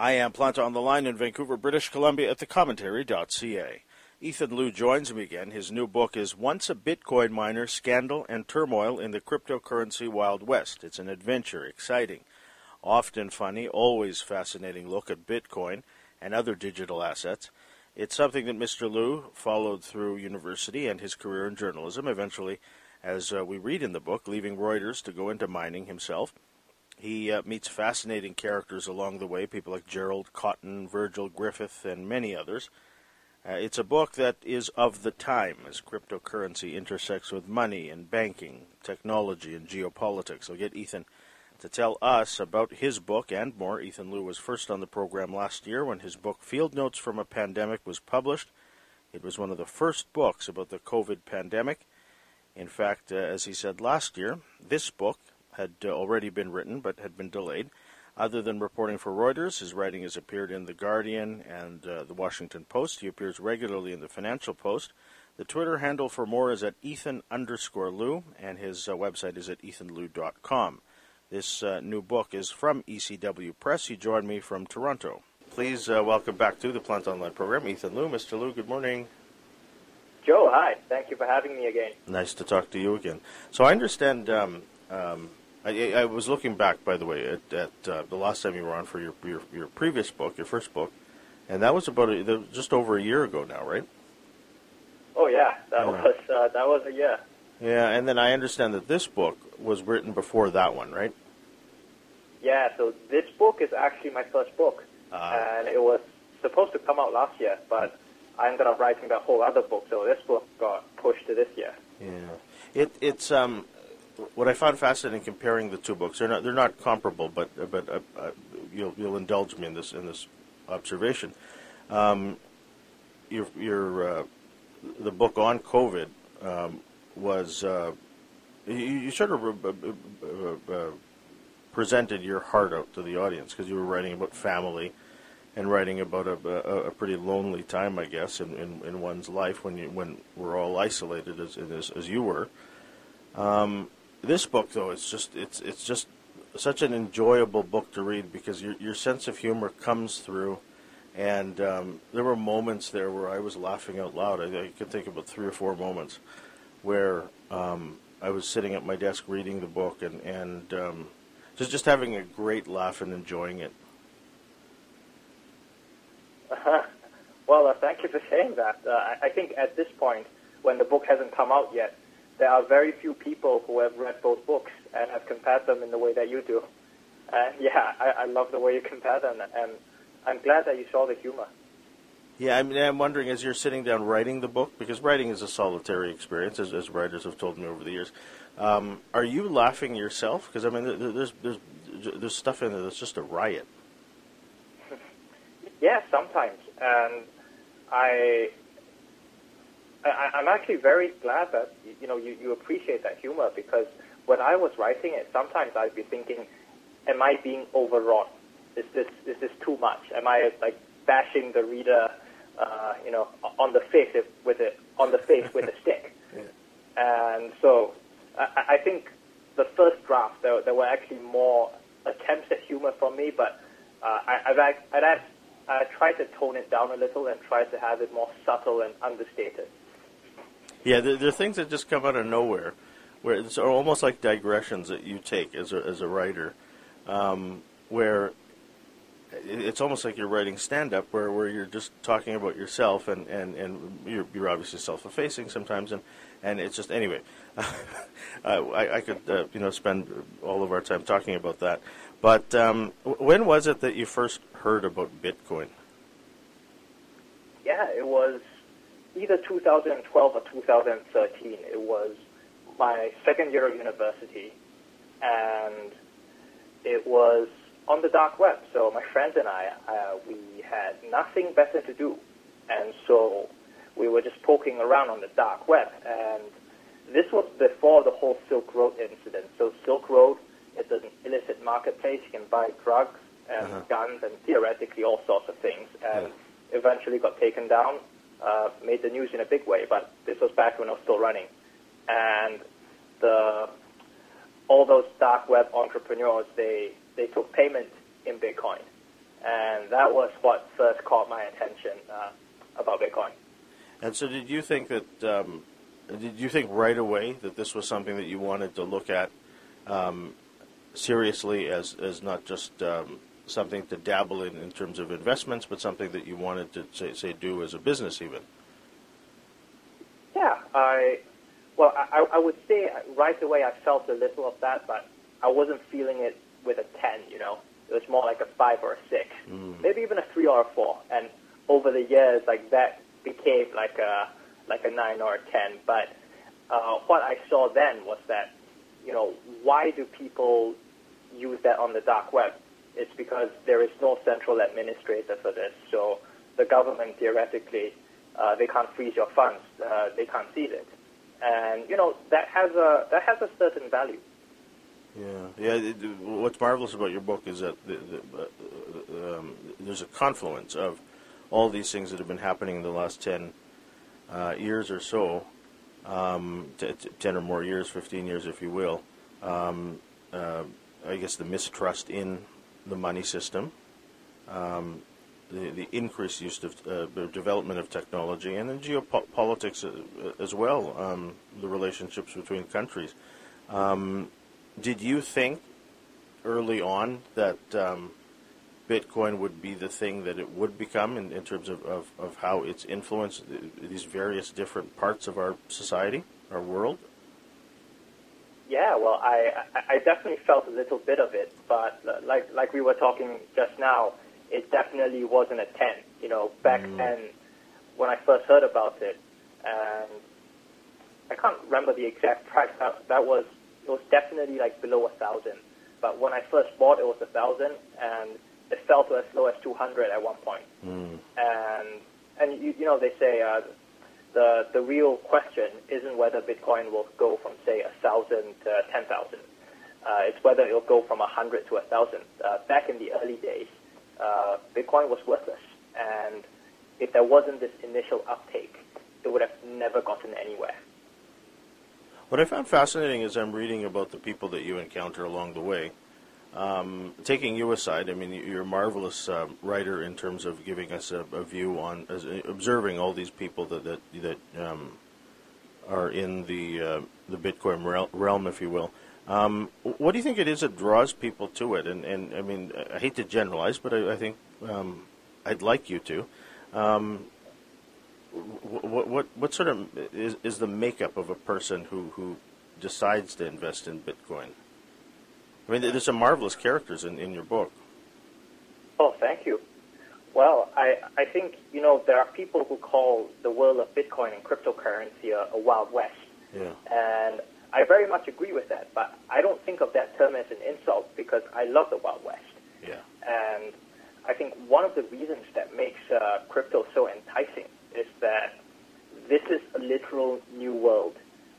I am Planta on the line in Vancouver, British Columbia at thecommentary.ca. Ethan Lou joins me again. His new book is Once a Bitcoin Miner Scandal and Turmoil in the Cryptocurrency Wild West. It's an adventure, exciting, often funny, always fascinating look at Bitcoin and other digital assets. It's something that Mr. Lou followed through university and his career in journalism, eventually, as uh, we read in the book, leaving Reuters to go into mining himself. He uh, meets fascinating characters along the way, people like Gerald Cotton, Virgil Griffith, and many others. Uh, it's a book that is of the time as cryptocurrency intersects with money and banking, technology, and geopolitics. I'll get Ethan to tell us about his book and more. Ethan Lou was first on the program last year when his book Field Notes from a Pandemic was published. It was one of the first books about the COVID pandemic. In fact, uh, as he said last year, this book had uh, already been written but had been delayed. Other than reporting for Reuters, his writing has appeared in The Guardian and uh, The Washington Post. He appears regularly in The Financial Post. The Twitter handle for more is at Ethan underscore Lou, and his uh, website is at ethanlou.com. This uh, new book is from ECW Press. He joined me from Toronto. Please uh, welcome back to the Plant Online program, Ethan Lou. Mr. Lou, good morning. Joe, hi. Thank you for having me again. Nice to talk to you again. So I understand. Um, um, I, I, was looking back, by the way, at, at uh, the last time you were on for your, your, your previous book, your first book, and that was about a, just over a year ago now, right? Oh yeah, that yeah. was uh, that was a year. Yeah, and then I understand that this book was written before that one, right? Yeah, so this book is actually my first book, uh, and it was supposed to come out last year, but I ended up writing that whole other book, so this book got pushed to this year. Yeah, it, it's um, what I found fascinating comparing the two books. They're not they're not comparable, but but uh, uh, you'll you'll indulge me in this in this observation. Um, your your uh, the book on COVID um, was uh, you, you, sort of uh, uh, presented your heart out to the audience because you were writing about family and writing about a, a, a pretty lonely time, I guess, in, in, in, one's life when you when we're all isolated as as, as you were. Um, this book, though, it's just it's it's just such an enjoyable book to read because your your sense of humor comes through and um, there were moments there where I was laughing out loud. I, I could think about three or four moments where um, I was sitting at my desk reading the book and, and um, just just having a great laugh and enjoying it. Uh-huh. Well, uh, thank you for saying that. Uh, I, I think at this point, when the book hasn't come out yet, there are very few people who have read both books and have compared them in the way that you do. And yeah, I, I love the way you compare them, and I'm glad that you saw the humor. Yeah, I mean, I'm wondering as you're sitting down writing the book, because writing is a solitary experience, as, as writers have told me over the years. Um, are you laughing yourself? Because I mean, there's there's there's stuff in there that's just a riot. yeah, sometimes, and I, I I'm actually very glad that you know you, you appreciate that humor because when I was writing it, sometimes I'd be thinking, am I being overwrought? Is this is this too much? Am I like bashing the reader? uh, you know, on the face with it on the face with a stick. Yeah. And so I, I think the first draft there, there were actually more attempts at humor from me, but uh, I, I've, I've, I tried to tone it down a little and try to have it more subtle and understated. Yeah, there, are things that just come out of nowhere, where it's almost like digressions that you take as a as a writer, um, where it's almost like you're writing stand up where, where you're just talking about yourself and, and, and you're, you're obviously self effacing sometimes and, and it's just anyway I, I could uh, you know spend all of our time talking about that but um, when was it that you first heard about Bitcoin? Yeah, it was either 2012 or 2013. It was my second year of university, and it was on the dark web. So my friends and I, uh, we had nothing better to do, and so we were just poking around on the dark web. And this was before the whole Silk Road incident. So Silk Road is an illicit marketplace. You can buy drugs and uh-huh. guns and theoretically all sorts of things. And yeah. eventually got taken down, uh, made the news in a big way. But this was back when I was still running, and the all those dark web entrepreneurs they they took payment in Bitcoin. And that was what first caught my attention uh, about Bitcoin. And so, did you think that? Um, did you think right away that this was something that you wanted to look at um, seriously as as not just um, something to dabble in in terms of investments, but something that you wanted to say, say do as a business even? Yeah, I well, I, I would say right away I felt a little of that, but I wasn't feeling it with a ten. You know, it was more like a five or a six, mm. maybe even a three or a four. And over the years, like that became like a like a nine or a ten. But uh, what I saw then was that, you know, why do people use that on the dark web? It's because there is no central administrator for this. So the government theoretically, uh, they can't freeze your funds, uh, they can't seize it, and you know that has a that has a certain value. Yeah, yeah. It, what's marvelous about your book is that the, the, uh, um, there's a confluence of all these things that have been happening in the last ten uh, years or so, um, t- t- 10 or more years, 15 years, if you will, um, uh, I guess the mistrust in the money system, um, the, the increased use of uh, development of technology, and then geopolitics uh, as well, um, the relationships between countries. Um, did you think early on that um, Bitcoin would be the thing that it would become in, in terms of, of, of how it's influenced these various different parts of our society, our world? Yeah, well, I, I definitely felt a little bit of it, but like like we were talking just now, it definitely wasn't a ten. You know, back mm. then when I first heard about it, and I can't remember the exact price. That, that was it was definitely like below a thousand. But when I first bought, it was a thousand, and it fell to as low as 200 at one point. Mm. And and you, you know they say uh, the the real question isn't whether Bitcoin will go from say a thousand to ten thousand. Uh, it's whether it'll go from a hundred to a thousand. Uh, back in the early days, uh, Bitcoin was worthless, and if there wasn't this initial uptake, it would have never gotten anywhere. What I found fascinating is I'm reading about the people that you encounter along the way um, taking you aside, I mean, you're a marvelous uh, writer in terms of giving us a, a view on as, observing all these people that that, that um, are in the uh, the Bitcoin realm, if you will. Um, what do you think it is that draws people to it? And, and I mean, I hate to generalize, but I, I think um, I'd like you to. Um, what, what what sort of is, is the makeup of a person who, who decides to invest in Bitcoin? I mean, there's some marvelous characters in, in your book. Oh, thank you. Well, I, I think, you know, there are people who call the world of Bitcoin and cryptocurrency a, a wild west. Yeah. And I very much agree with that, but I don't think of that term as an insult because I love the wild west. Yeah. And I think one of the reasons that makes uh, crypto so enticing is that this is a literal new world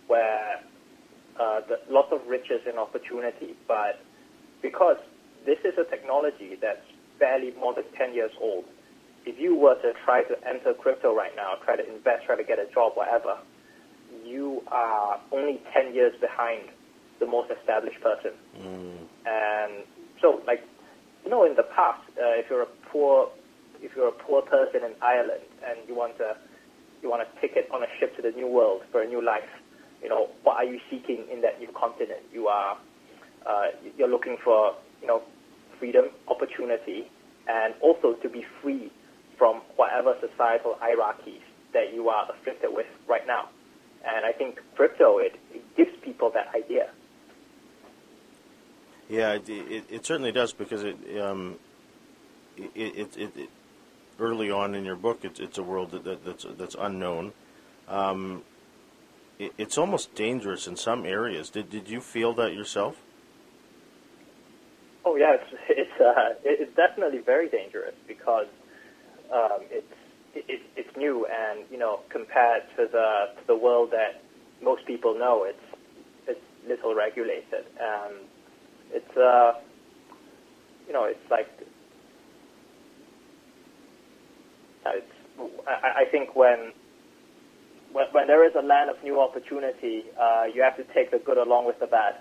where uh, the, lots of riches and opportunity, but because this is a technology that's barely more than 10 years old, if you were to try to enter crypto right now, try to invest, try to get a job, whatever, you are only 10 years behind the most established person. Mm. And so, like, you know, in the past, uh, if you're a poor, if you're a poor person in Ireland and you want to, you want a ticket on a ship to the new world for a new life, you know, what are you seeking in that new continent? You are, uh, you're looking for, you know, freedom, opportunity, and also to be free from whatever societal hierarchies that you are afflicted with right now. And I think crypto, it, it gives people that idea. Yeah, it, it, it certainly does because it, um, it, it, early on in your book, it's, it's a world that, that, that's, that's unknown. Um, it's almost dangerous in some areas. Did did you feel that yourself? Oh yeah, it's it's uh, it's definitely very dangerous because um, it's it, it's new and you know compared to the to the world that most people know, it's it's little regulated and it's uh, you know it's like it's I, I think when when, when there is a land of new opportunity, uh, you have to take the good along with the bad.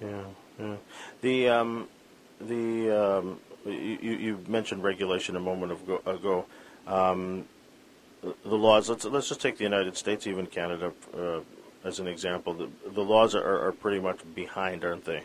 Yeah, yeah. The um, the um, you, you mentioned regulation a moment ago. Um, the laws. Let's let's just take the United States, even Canada, uh, as an example. The, the laws are, are pretty much behind, aren't they?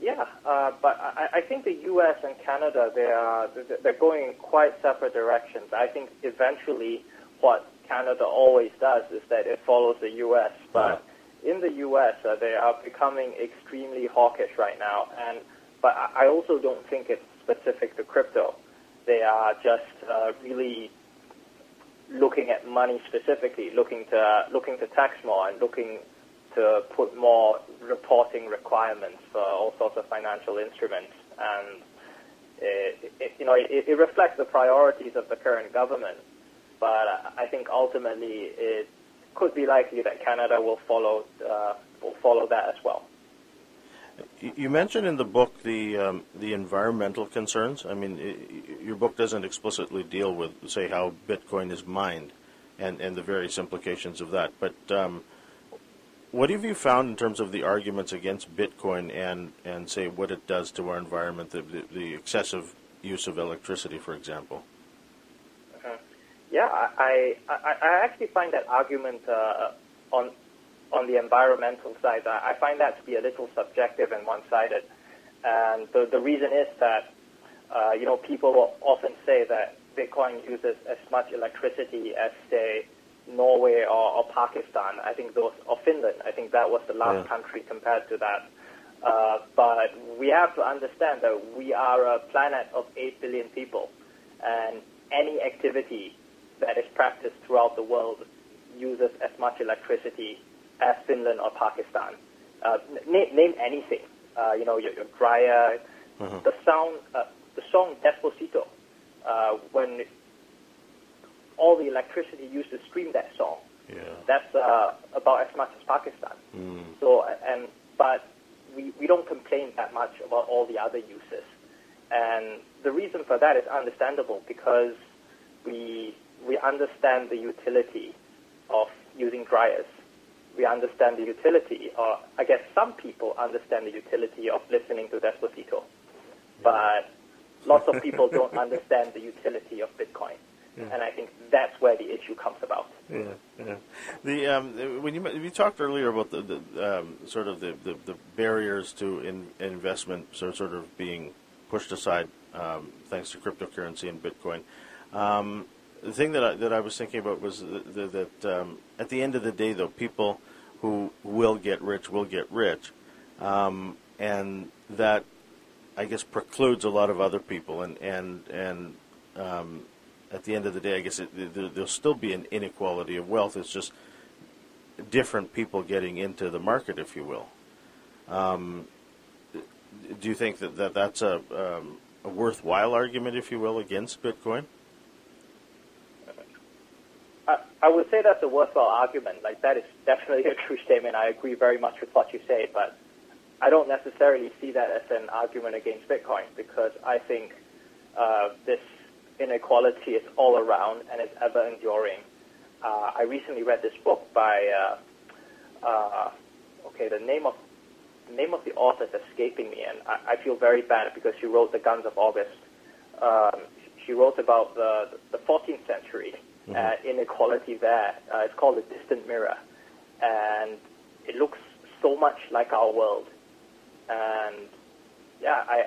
Yeah, uh, but I, I think the U.S. and Canada they are they're going in quite separate directions. I think eventually what Canada always does is that it follows the U.S. But in the U.S., uh, they are becoming extremely hawkish right now, and but I also don't think it's specific to crypto. They are just uh, really looking at money specifically, looking to uh, looking to tax more and looking to put more reporting requirements for all sorts of financial instruments. And it, it, you know, it, it reflects the priorities of the current government. But I think ultimately it could be likely that Canada will follow uh, will follow that as well. You mentioned in the book the um, the environmental concerns. I mean, it, your book doesn't explicitly deal with, say, how Bitcoin is mined, and, and the various implications of that. But um, what have you found in terms of the arguments against Bitcoin and, and say what it does to our environment, the, the, the excessive use of electricity, for example? Yeah, I, I, I actually find that argument uh, on on the environmental side, I find that to be a little subjective and one-sided. And the, the reason is that, uh, you know, people often say that Bitcoin uses as much electricity as, say, Norway or, or Pakistan. I think those, or Finland. I think that was the last yeah. country compared to that. Uh, but we have to understand that we are a planet of 8 billion people. And any activity that is practiced throughout the world uses as much electricity as Finland or Pakistan. Uh, name, name anything. Uh, you know, your, your dryer, mm-hmm. the sound, uh, the song Despacito, uh, when all the electricity used to stream that song, yeah. that's uh, about as much as Pakistan. Mm. So, and but we, we don't complain that much about all the other uses. And the reason for that is understandable because we we understand the utility of using dryers. We understand the utility, or I guess some people understand the utility of listening to Despacito, but lots of people don't understand the utility of Bitcoin. Yeah. And I think that's where the issue comes about. Yeah, yeah. The um, when you you talked earlier about the, the um, sort of the, the, the, barriers to in, investment sort of, sort of being pushed aside um, thanks to cryptocurrency and Bitcoin. Um, the thing that I, that I was thinking about was that, that um, at the end of the day, though, people who will get rich will get rich, um, and that I guess precludes a lot of other people, and and and um, at the end of the day, I guess it, there, there'll still be an inequality of wealth. It's just different people getting into the market, if you will. Um, do you think that, that that's a, um, a worthwhile argument, if you will, against Bitcoin? I would say that's a worthwhile argument. Like that is definitely a true statement. I agree very much with what you say, but I don't necessarily see that as an argument against Bitcoin because I think uh, this inequality is all around and it's ever enduring. Uh, I recently read this book by uh, uh, okay, the name of the name of the author is escaping me, and I, I feel very bad because she wrote The Guns of August. Um, she wrote about the the 14th century mm-hmm. uh, inequality there. Uh, it's called The distant mirror, and it looks so much like our world. And yeah, I,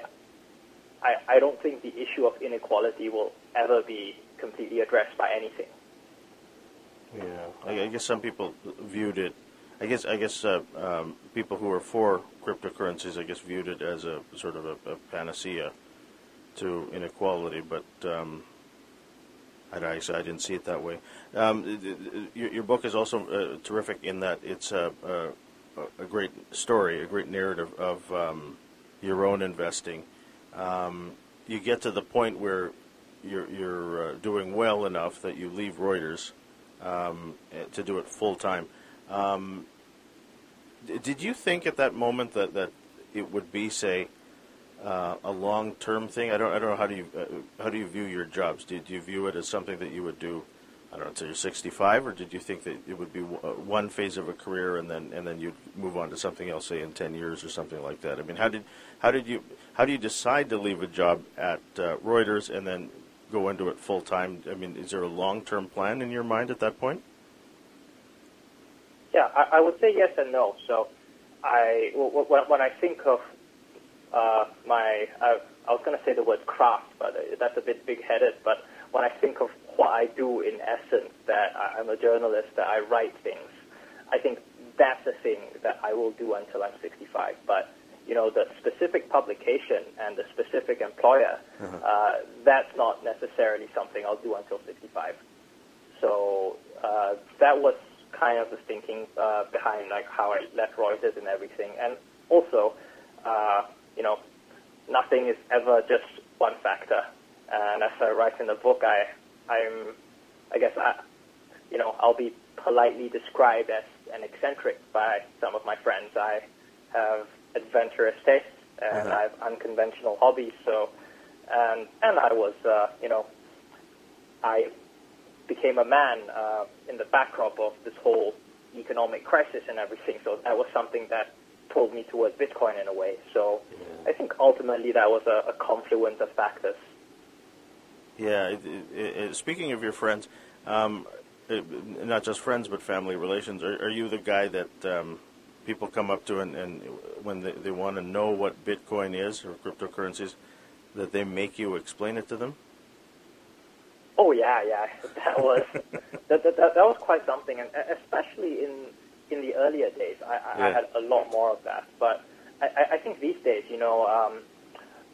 I, I don't think the issue of inequality will ever be completely addressed by anything. Yeah, I, I guess some people viewed it. I guess I guess uh, um, people who are for cryptocurrencies, I guess, viewed it as a sort of a, a panacea to inequality. But um, I, I didn't see it that way. Um, your, your, book is also uh, terrific in that it's a, a, a, great story, a great narrative of um, your own investing. Um, you get to the point where you're, you're uh, doing well enough that you leave Reuters um, to do it full time. Um, did you think at that moment that, that it would be, say, uh, a long-term thing? I don't, I don't know how do you uh, how do you view your jobs? Do, do, you view it as something that you would do I don't know, until you're 65, or did you think that it would be uh, one phase of a career and then and then you'd move on to something else, say in 10 years or something like that? I mean, how did how did you how do you decide to leave a job at uh, Reuters and then go into it full time? I mean, is there a long term plan in your mind at that point? Yeah, I, I would say yes and no. So, I when, when I think of uh, my I, I was going to say the word craft, but that's a bit big headed. But when I think of what I do in essence, that I'm a journalist, that I write things, I think that's the thing that I will do until I'm 65. But you know, the specific publication and the specific employer, uh-huh. uh, that's not necessarily something I'll do until 65. So uh, that was kind of the thinking uh, behind like how I left Reuters and everything. And also, uh, you know, nothing is ever just one factor. And as I write in the book, I, I'm, I guess I, you know, I'll be politely described as an eccentric by some of my friends. I have adventurous tastes and uh-huh. I have unconventional hobbies. So, and and I was, uh, you know, I became a man uh, in the backdrop of this whole economic crisis and everything. So that was something that pulled me towards Bitcoin in a way. So yeah. I think ultimately that was a, a confluence of factors. Yeah. It, it, it, speaking of your friends, um, not just friends but family relations, are, are you the guy that um, people come up to and, and when they, they want to know what Bitcoin is or cryptocurrencies, that they make you explain it to them? Oh yeah, yeah, that was that, that, that, that was quite something, and especially in in the earlier days, I, I, yeah. I had a lot more of that. But I, I think these days, you know, um,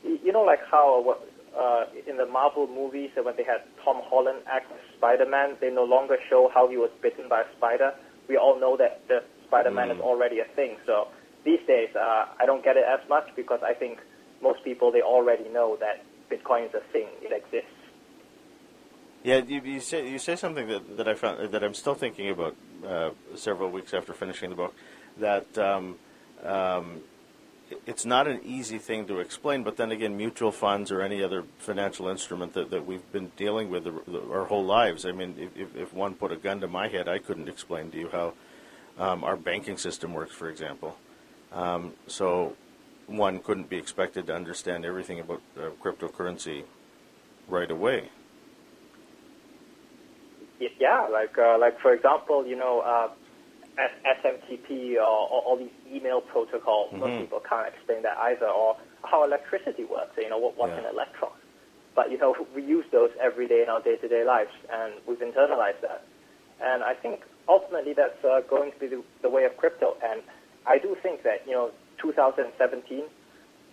you know, like how uh, in the Marvel movies when they had Tom Holland act Spider-Man, they no longer show how he was bitten by a spider. We all know that the Spider-Man mm. is already a thing. So these days, uh, I don't get it as much because I think most people they already know that Bitcoin is a thing; it exists. Yeah, you, you, say you say something that, that I found that I'm still thinking about uh, several weeks after finishing the book. That um, um, it's not an easy thing to explain, but then again, mutual funds or any other financial instrument that, that we've been dealing with our whole lives. I mean, if, if one put a gun to my head, I couldn't explain to you how um, our banking system works, for example. Um, so one couldn't be expected to understand everything about uh, cryptocurrency right away yeah, like uh, like for example, you know, uh, SMTP or, or all these email protocols. Mm-hmm. Most people can't explain that either, or how electricity works. You know, what, what's yeah. an electron? But you know, we use those every day in our day-to-day lives, and we've internalized that. And I think ultimately that's uh, going to be the, the way of crypto. And I do think that you know, 2017,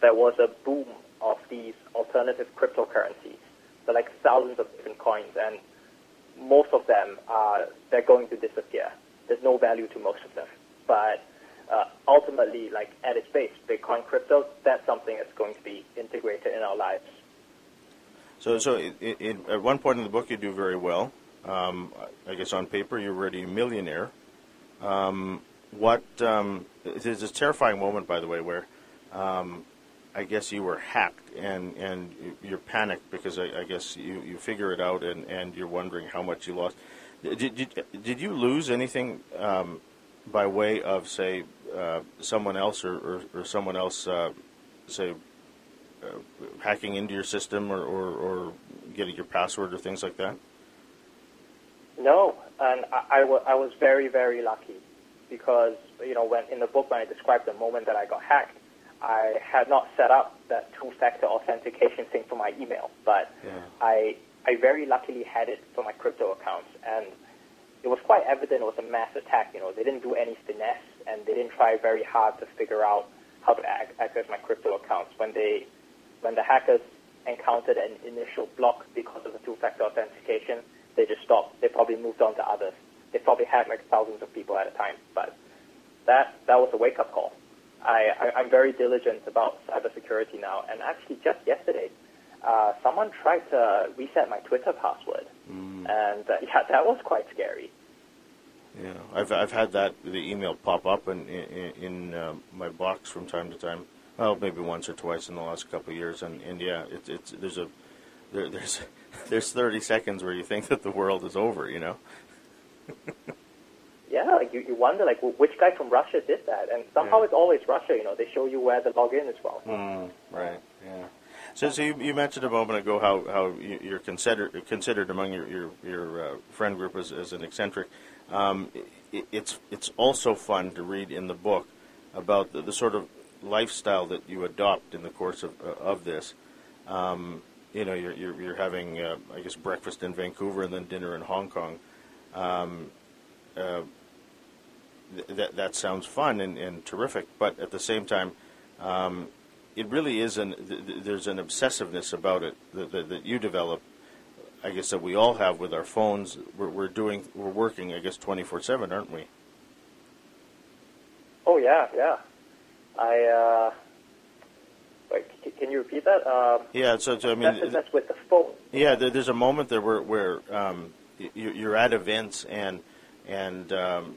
there was a boom of these alternative cryptocurrencies. So like thousands of different coins and most of them are they're going to disappear. There's no value to most of them. But uh, ultimately, like at its base, Bitcoin crypto, that's something that's going to be integrated in our lives. So, so it, it, at one point in the book, you do very well. Um, I guess on paper, you're already a millionaire. Um, what um, there's this terrifying moment, by the way, where um, I guess you were hacked and, and you're panicked because I, I, guess you, you figure it out and, and you're wondering how much you lost. Did, did, did you lose anything um, by way of, say, uh, someone else or, or, or someone else, uh, say, uh, hacking into your system or, or, or, getting your password or things like that? No, and I, I, w- I was I was very, very lucky because, you know, when in the book when I described the moment that I got hacked, I had not set up that two-factor authentication thing for my email, but yeah. I I very luckily had it for my crypto accounts, and it was quite evident it was a mass attack. You know, they didn't do any finesse, and they didn't try very hard to figure out how to access my crypto accounts. When they when the hackers encountered an initial block because of the two-factor authentication, they just stopped. They probably moved on to others. They probably had like thousands of people at a time, but that that was a wake-up call. I, I, am very diligent about cybersecurity now. And actually, just yesterday, uh, someone tried to reset my Twitter password, mm. and uh, yeah, that was quite scary. Yeah, I've I've had that the email pop up in in, in uh, my box from time to time. Well, maybe once or twice in the last couple of years, and, and yeah, it's it's there's a there, there's there's 30 seconds where you think that the world is over. You know. yeah, like you, you wonder like which guy from Russia did that, and somehow Yeah. it's always Russia. You know, they show you where the login is from. Mm, right. Yeah. So, so you, you mentioned a moment ago how, how you- you're considered considered among your your, your uh, friend group as, as an eccentric. Um, i it's it's also fun to read in the book about the, the sort of lifestyle that you adopt in the course of uh, of this. Um, you know, you're you're, you're having uh, I guess breakfast in Vancouver and then dinner in Hong Kong. Um, uh, th- that that sounds fun and, and terrific, but at the same time, um, it really is an th- th- there's an obsessiveness about it that, that, that you develop. I guess that we all have with our phones. We're, we're doing we're working. I guess twenty four seven, aren't we? Oh yeah, yeah. I uh, Can you repeat that? Um, Yeah. So, so I mean, that's, that's with the phone. Yeah, there, there's a moment there where where um, you, you're at events and and um,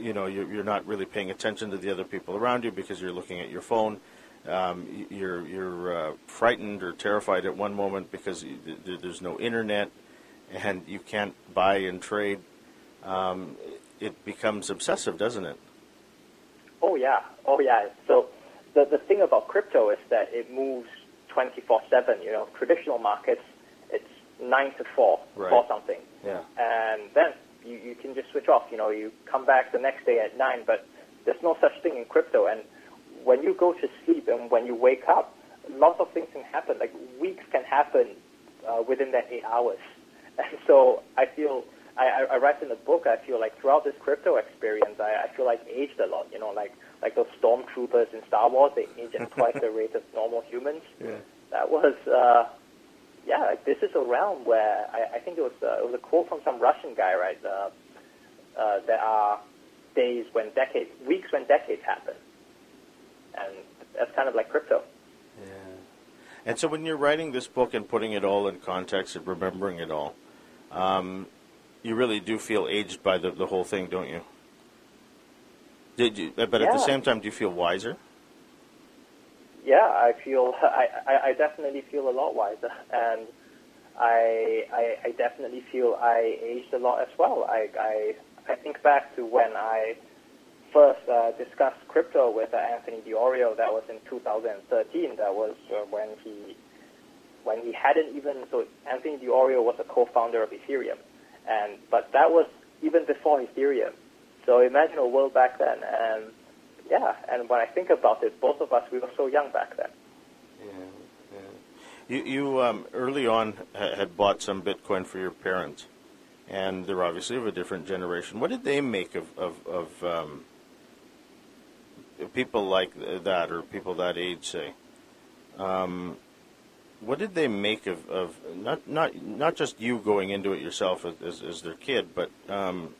you know you're, you're not really paying attention to the other people around you because you're looking at your phone. Um, you're you're uh, frightened or terrified at one moment because there's no internet and you can't buy and trade. Um, it becomes obsessive, doesn't it? Oh yeah, oh yeah. So the the thing about crypto is that it moves twenty four seven. You know, traditional markets, it's nine to four, Right. four something, Yeah. and then you you can just switch off. You know, you come back the next day at nine, but there's no such thing in crypto. And when you go to sleep and when you wake up, lots of things can happen. Like weeks can happen uh, within that eight hours. And so I feel, I, I, I write in the book, I feel like throughout this crypto experience, I, I feel like aged a lot. You know, like like those stormtroopers in Star Wars, they age at twice the rate of normal humans. Yeah. That was, uh, yeah, like this is a realm where I, I think it was uh, it was a quote from some Russian guy, right? Uh, uh, there are days when decades, weeks when decades happen, and that's kind of like crypto. Yeah. And so when you're writing this book and putting it all in context and remembering it all, um, you really do feel aged by the, the whole thing, don't you? Did you? But at the same time, do you feel wiser? Yeah, I feel I, I, I definitely feel a lot wiser, and I, I I definitely feel I aged a lot as well. I I, I think back to when I first uh, discussed crypto with uh, Anthony Di Iorio. That was in 2013. That was uh, when he when he hadn't even so Anthony Di Iorio was a co-founder of Ethereum, and but that was even before Ethereum. So imagine a world back then, and yeah, and when I think about it, both of us we were so young back then. Yeah. yeah. You, you um, early on had bought some Bitcoin for your parents, and they're obviously of a different generation. What did they make of of, of um, people like that, or people that age, say? Um, what did they make of, of not not not just you going into it yourself as, as, their kid, but um,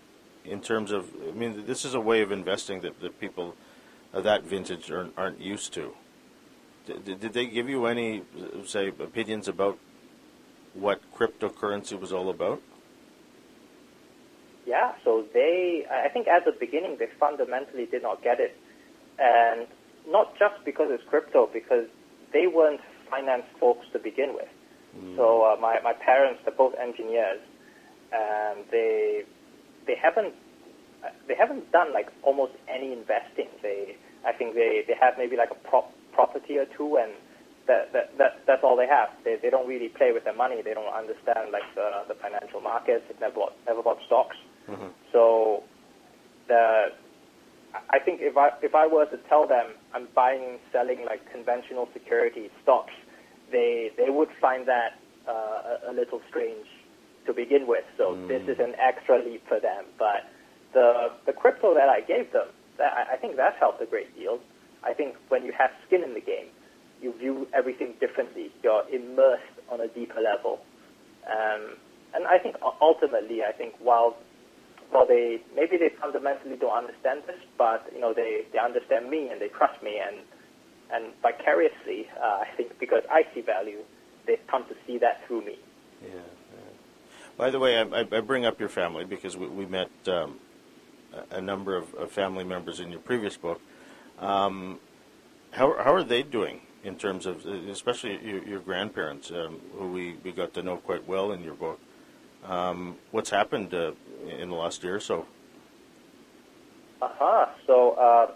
in terms of I mean, this is a way of investing that, that people of that vintage aren't, aren't used to. Did, did they give you any, say, opinions about what cryptocurrency was all about? Yeah, so they, I think at the beginning, they fundamentally did not get it. And not just because it's crypto, because they weren't finance folks to begin with. So uh, my, my parents, they're both engineers, and they, they haven't, they haven't done like almost any investing. They, I think they, they have maybe like a prop, property or two, and that, that, that, that's all they have. They, they don't really play with their money. They don't understand like the, the financial markets. They've never bought, never bought stocks. So the I think if I if I were to tell them I'm buying and selling like conventional security stocks, they they would find that uh, a, a little strange to begin with. So this is an extra leap for them. But the the crypto that I gave them, that, I- I think that's helped a great deal. I think when you have skin in the game, you view everything differently. You're immersed on a deeper level. Um, and I think ultimately, I think while well, they maybe they fundamentally don't understand this, but you know they, they understand me and they trust me, and and vicariously, uh, I think because I see value, they've come to see that through me. Yeah. By the way, I, I bring up your family because we, we met um, a a number of, of family members in your previous book. Um, how, how are they doing in terms of, especially your, your grandparents, um, who we, we got to know quite well in your book. Um, what's happened uh, in the last year or so? Uh huh. So, uh,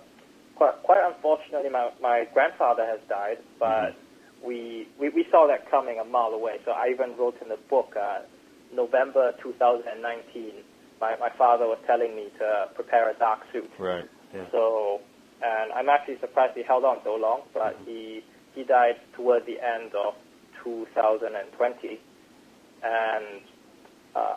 quite, quite unfortunately, my, my grandfather has died, but mm-hmm. we, we, we saw that coming a mile away. So, I even wrote in the book, uh, November 2019, my, my father was telling me to prepare a dark suit. Right. Yeah. So, and I'm actually surprised he held on so long, but mm-hmm. he, he died toward the end of 2020. And uh,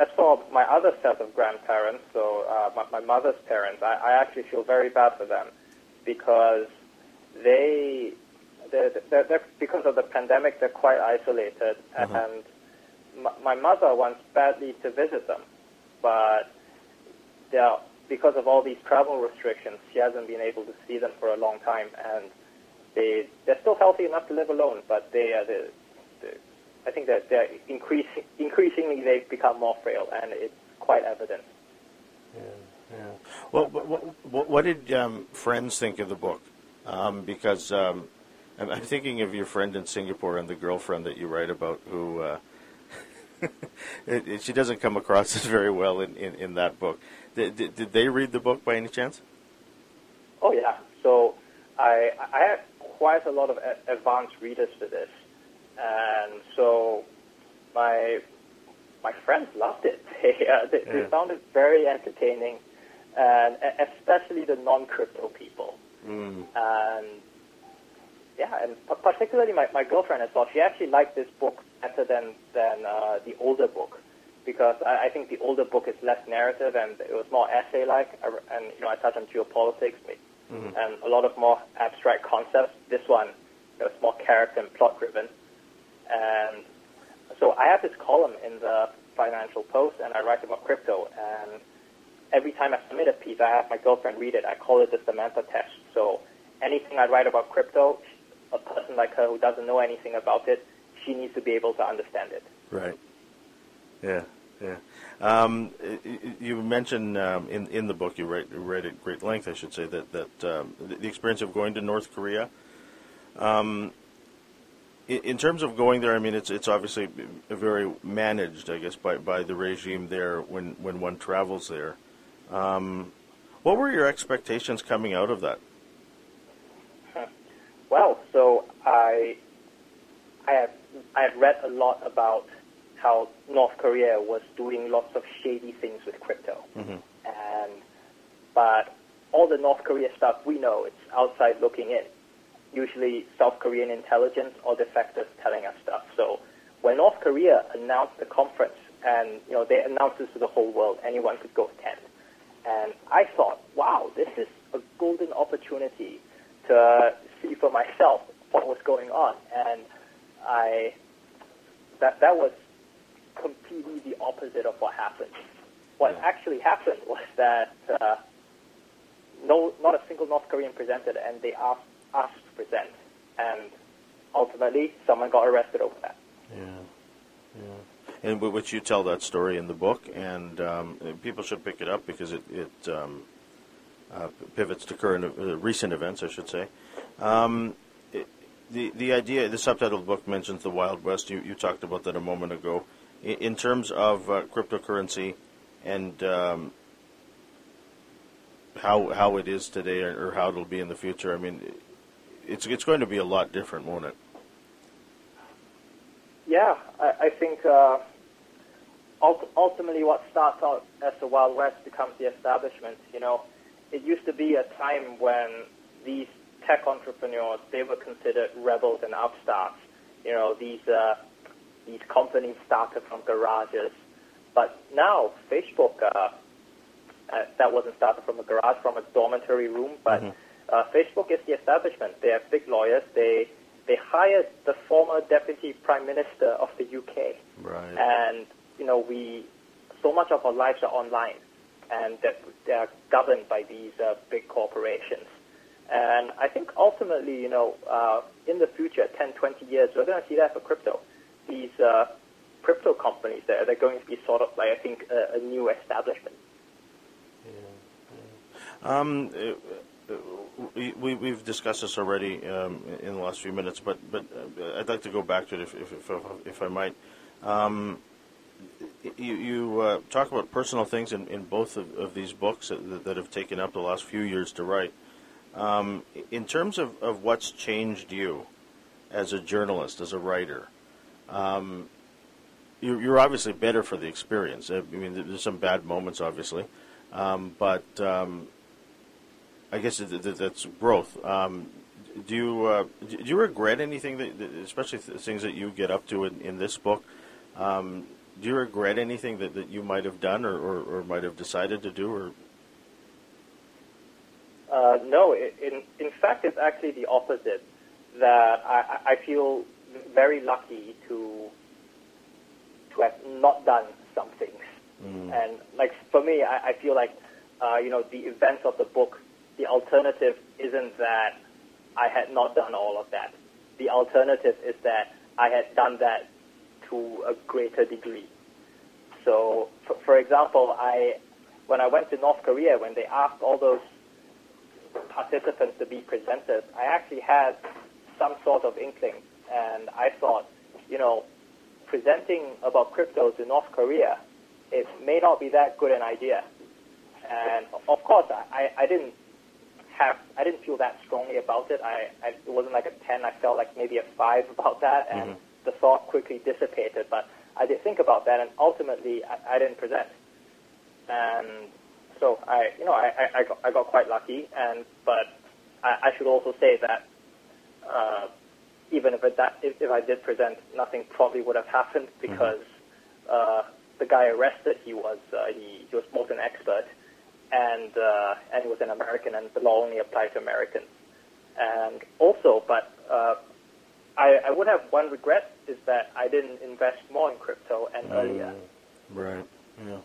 as for my other set of grandparents, so uh, my, my, mother's parents, I, I, actually feel very bad for them because they, they're, they're, they're, because of the pandemic, they're quite isolated. Mm-hmm. And my, my mother wants badly to visit them, but they're, because of all these travel restrictions, she hasn't been able to see them for a long time. And they, they're still healthy enough to live alone, but they, uh, they, they I think that they're increasing, increasingly they've become more frail, and it's quite evident. Yeah, yeah. Well, what, what, what did um, friends think of the book? Um, because um, I'm, I'm, thinking of your friend in Singapore and the girlfriend that you write about, who uh, it, it, she doesn't come across as very well in, in, in that book. Did, did, did, they read the book by any chance? Oh yeah. So I I had quite a lot of advanced readers for this. And so my my friends loved it. They, uh, they, yeah. they found it very entertaining, and especially the non-crypto people. Mm. And yeah, and particularly my, my girlfriend as well. She actually liked this book better than than uh, the older book because I, I think the older book is less narrative and it was more essay-like. And you know, I touched on geopolitics mm-hmm. and a lot of more abstract concepts. This one it was more character and plot-driven. And so I have this column in the Financial Post, and I write about crypto. And every time I submit a piece, I have my girlfriend read it. I call it the Samantha test. So anything I write about crypto, a person like her who doesn't know anything about it, she needs to be able to understand it. Right. Yeah. Yeah. Um, you mentioned um, in in the book you write, read at great length, I should say, that that um, the experience of going to North Korea. Um, in terms of going there, I mean, it's it's obviously very managed, I guess, by, by the regime there when, when one travels there. Um, what were your expectations coming out of that? Well, so I I have I have read a lot about how North Korea was doing lots of shady things with crypto, mm-hmm. and but all the North Korea stuff we know it's outside looking in usually South Korean intelligence or defectors telling us stuff. So when North Korea announced the conference, and you know they announced this to the whole world, anyone could go attend. And I thought, wow, this is a golden opportunity to see for myself what was going on. And I that that was completely the opposite of what happened. What yeah. actually happened was that uh, no, not a single North Korean presented, and they asked us to present. And ultimately, someone got arrested over that. Yeah. Yeah. And which you tell that story in the book, and um, people should pick it up because it, it um, uh, pivots to current, uh, recent events, I should say. Um, the the idea, the subtitle of the book mentions the Wild West. You you talked about that a moment ago. In, in terms of uh, cryptocurrency and um, how how it is today, or, or how it'll be in the future. I mean, it's it's going to be a lot different, won't it? Yeah, I, I think uh, ultimately what starts out as the Wild West becomes the establishment. You know, it used to be a time when these tech entrepreneurs they were considered rebels and upstarts. You know, these uh, these companies started from garages, but now Facebook. Uh, uh, that wasn't started from a garage, from a dormitory room, but mm-hmm uh, Facebook is the establishment. They have big lawyers. They they hired the former deputy prime minister of the UK. Right. And you know we so much of our lives are online, and that they are governed by these uh, big corporations. And I think ultimately, you know, uh, in the future, 10, 20 years, we're going to see that for crypto. These uh, crypto companies, they're, they're going to be sort of like, I think, a, a new establishment. Yeah. yeah. Um, we, we've discussed this already um, in the last few minutes, but but uh, I'd like to go back to it if if, if, if I might. Um, you, you uh, talk about personal things in, in both of, of these books that, that, have taken up the last few years to write. Um, in terms of, of what's changed you as a journalist, as a writer, um, you're, you're, obviously better for the experience. I mean, there's some bad moments, obviously, um, but um, I guess that's growth. Um, do you uh, do you regret anything that, especially things that you get up to in, in this book? Um, do you regret anything that, that you might have done or, or, or might have decided to do? Or uh, no, in in fact, it's actually the opposite. That I, I feel very lucky to to have not done some things, mm. and like for me, I, I feel like uh, you know the events of the book. The alternative isn't that I had not done all of that. The alternative is that I had done that to a greater degree. So, for, for example, I when I went to North Korea, when they asked all those participants to be presenters, I actually had some sort of inkling, and I thought, you know, presenting about crypto to North Korea, it may not be that good an idea. And of course, I, I didn't have, I didn't feel that strongly about it. I, I it wasn't like a 10. I felt like maybe a 5 about that, and mm-hmm the thought quickly dissipated. But I did think about that, and ultimately I, I didn't present. And so I, you know, I, I, got, I got quite lucky. And but I, I should also say that uh, even if, it, that if, if I did present, nothing probably would have happened mm-hmm. because mm-hmm. uh, the guy arrested, he was uh, he, he was both an expert and uh, and he was an American, and the law only applied to Americans. And also, but uh, I, I would have one regret is that I didn't invest more in crypto and mm, earlier. Right. Yeah.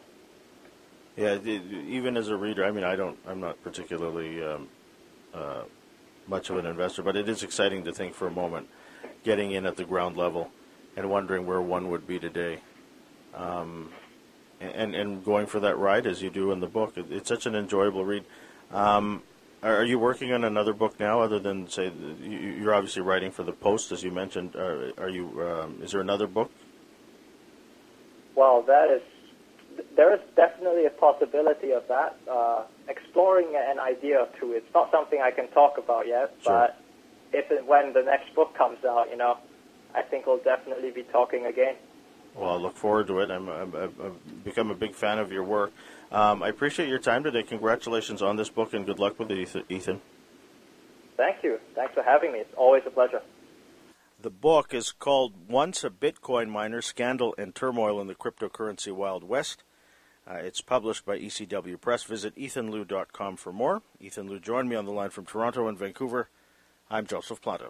Yeah. even as a reader, I mean, I don't. I'm not particularly um, uh, much of an investor, but it is exciting to think for a moment, getting in at the ground level, and wondering where one would be today. Um, and, and going for that ride as you do in the book. it's such an enjoyable read. Um, are you working on another book now, other than say you're obviously writing for the Post, as you mentioned? Are, are you? Um, is there another book? Well, that is. There is definitely a possibility of that. Uh, exploring an idea or two. It's not something I can talk about yet, sure. but if and when the next book comes out, you know, I think we'll definitely be talking again. Well, I look forward to it. I'm, i I've become a big fan of your work. Um, I appreciate your time today. Congratulations on this book and good luck with it, Ethan. Thank you. Thanks for having me. It's always a pleasure. The book is called Once a Bitcoin Miner Scandal and Turmoil in the Cryptocurrency Wild West. Uh, it's published by ECW Press. Visit ethanlou.com for more. Ethan Lou joined me on the line from Toronto and Vancouver. I'm Joseph Planta.